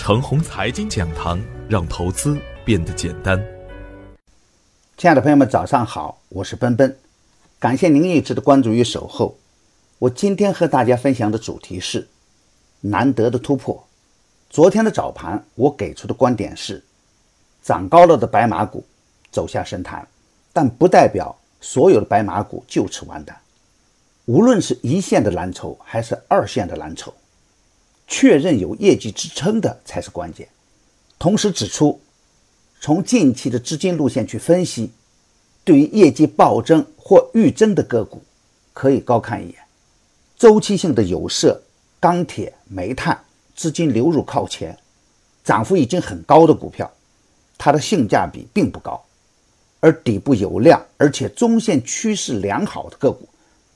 程红财经讲堂，让投资变得简单。亲爱的朋友们，早上好，我是奔奔，感谢您一直的关注与守候。我今天和大家分享的主题是难得的突破。昨天的早盘，我给出的观点是，涨高了的白马股走下神坛，但不代表所有的白马股就此完蛋。无论是一线的蓝筹还是二线的蓝筹。确认有业绩支撑的才是关键。同时指出，从近期的资金路线去分析，对于业绩暴增或预增的个股，可以高看一眼。周期性的有色、钢铁、煤炭资金流入靠前，涨幅已经很高的股票，它的性价比并不高。而底部有量而且中线趋势良好的个股，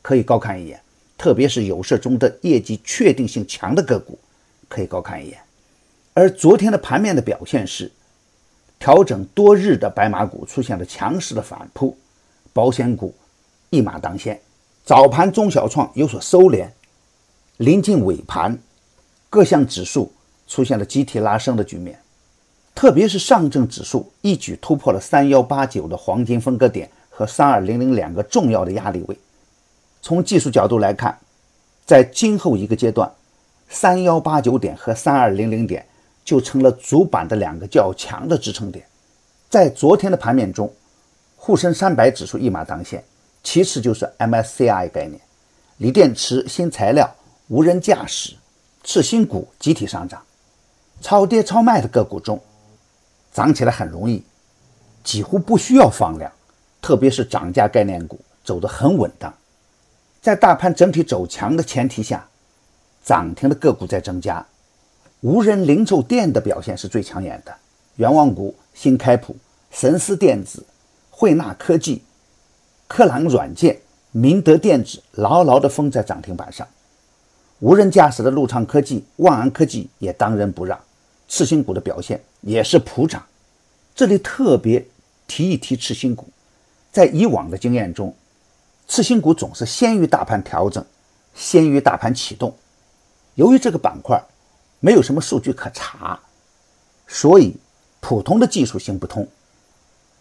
可以高看一眼。特别是有色中的业绩确定性强的个股。可以高看一眼，而昨天的盘面的表现是，调整多日的白马股出现了强势的反扑，保险股一马当先，早盘中小创有所收敛，临近尾盘，各项指数出现了集体拉升的局面，特别是上证指数一举突破了三幺八九的黄金分割点和三二零零两个重要的压力位，从技术角度来看，在今后一个阶段。三幺八九点和三二零零点就成了主板的两个较强的支撑点。在昨天的盘面中，沪深三百指数一马当先，其次就是 MSCI 概念、锂电池、新材料、无人驾驶、次新股集体上涨。超跌超卖的个股中，涨起来很容易，几乎不需要放量，特别是涨价概念股走得很稳当。在大盘整体走强的前提下。涨停的个股在增加，无人零售店的表现是最抢眼的。元旺股、新开普、神思电子、汇纳科技、科朗软件、明德电子牢牢地封在涨停板上。无人驾驶的陆畅科技、万安科技也当仁不让。次新股的表现也是普涨。这里特别提一提次新股，在以往的经验中，次新股总是先于大盘调整，先于大盘启动。由于这个板块没有什么数据可查，所以普通的技术行不通，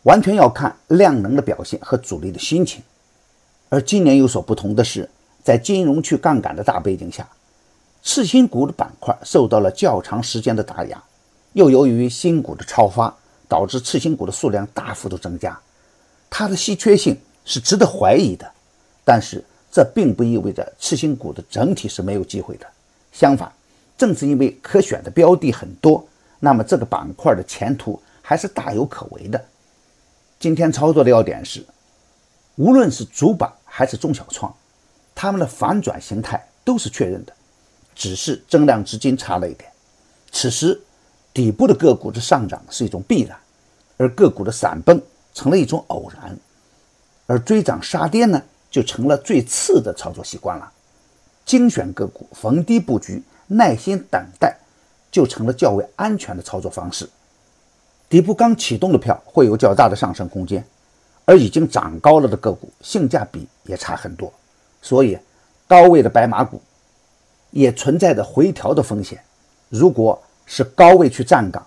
完全要看量能的表现和主力的心情。而今年有所不同的是，在金融去杠杆的大背景下，次新股的板块受到了较长时间的打压，又由于新股的超发，导致次新股的数量大幅度增加，它的稀缺性是值得怀疑的。但是这并不意味着次新股的整体是没有机会的。相反，正是因为可选的标的很多，那么这个板块的前途还是大有可为的。今天操作的要点是，无论是主板还是中小创，他们的反转形态都是确认的，只是增量资金差了一点。此时，底部的个股的上涨是一种必然，而个股的闪崩成了一种偶然，而追涨杀跌呢，就成了最次的操作习惯了。精选个股，逢低布局，耐心等待，就成了较为安全的操作方式。底部刚启动的票会有较大的上升空间，而已经涨高了的个股性价比也差很多。所以，高位的白马股也存在着回调的风险。如果是高位去站岗，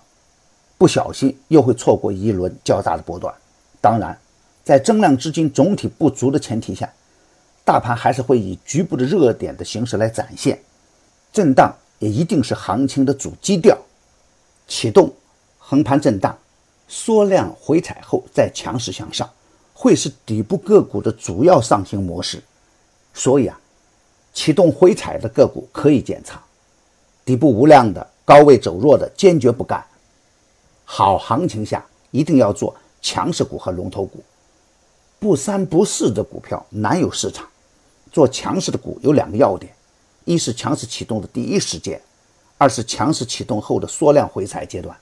不小心又会错过一轮较大的波段。当然，在增量资金总体不足的前提下。大盘还是会以局部的热点的形式来展现，震荡也一定是行情的主基调。启动横盘震荡，缩量回踩后再强势向上，会是底部个股的主要上行模式。所以啊，启动回踩的个股可以减仓，底部无量的高位走弱的坚决不干。好行情下一定要做强势股和龙头股，不三不四的股票难有市场。做强势的股有两个要点：一是强势启动的第一时间，二是强势启动后的缩量回踩阶段。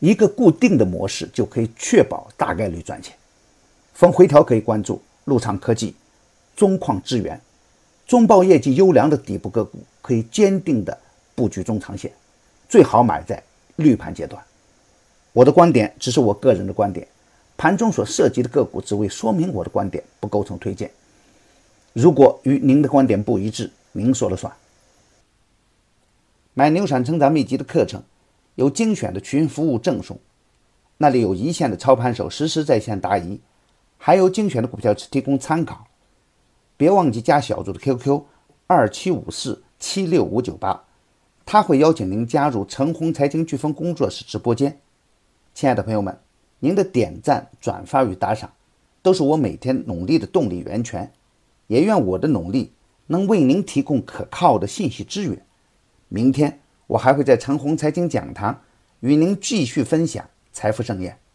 一个固定的模式就可以确保大概率赚钱。逢回调可以关注陆畅科技、中矿资源、中报业绩优良的底部个股，可以坚定的布局中长线，最好买在绿盘阶段。我的观点只是我个人的观点，盘中所涉及的个股只为说明我的观点，不构成推荐。如果与您的观点不一致，您说了算。买《牛产成长秘籍》的课程，有精选的群服务赠送，那里有一线的操盘手实时在线答疑，还有精选的股票提供参考。别忘记加小组的 QQ 二七五四七六五九八，他会邀请您加入陈红财经飓风工作室直播间。亲爱的朋友们，您的点赞、转发与打赏，都是我每天努力的动力源泉。也愿我的努力能为您提供可靠的信息资源。明天我还会在陈红财经讲堂与您继续分享财富盛宴。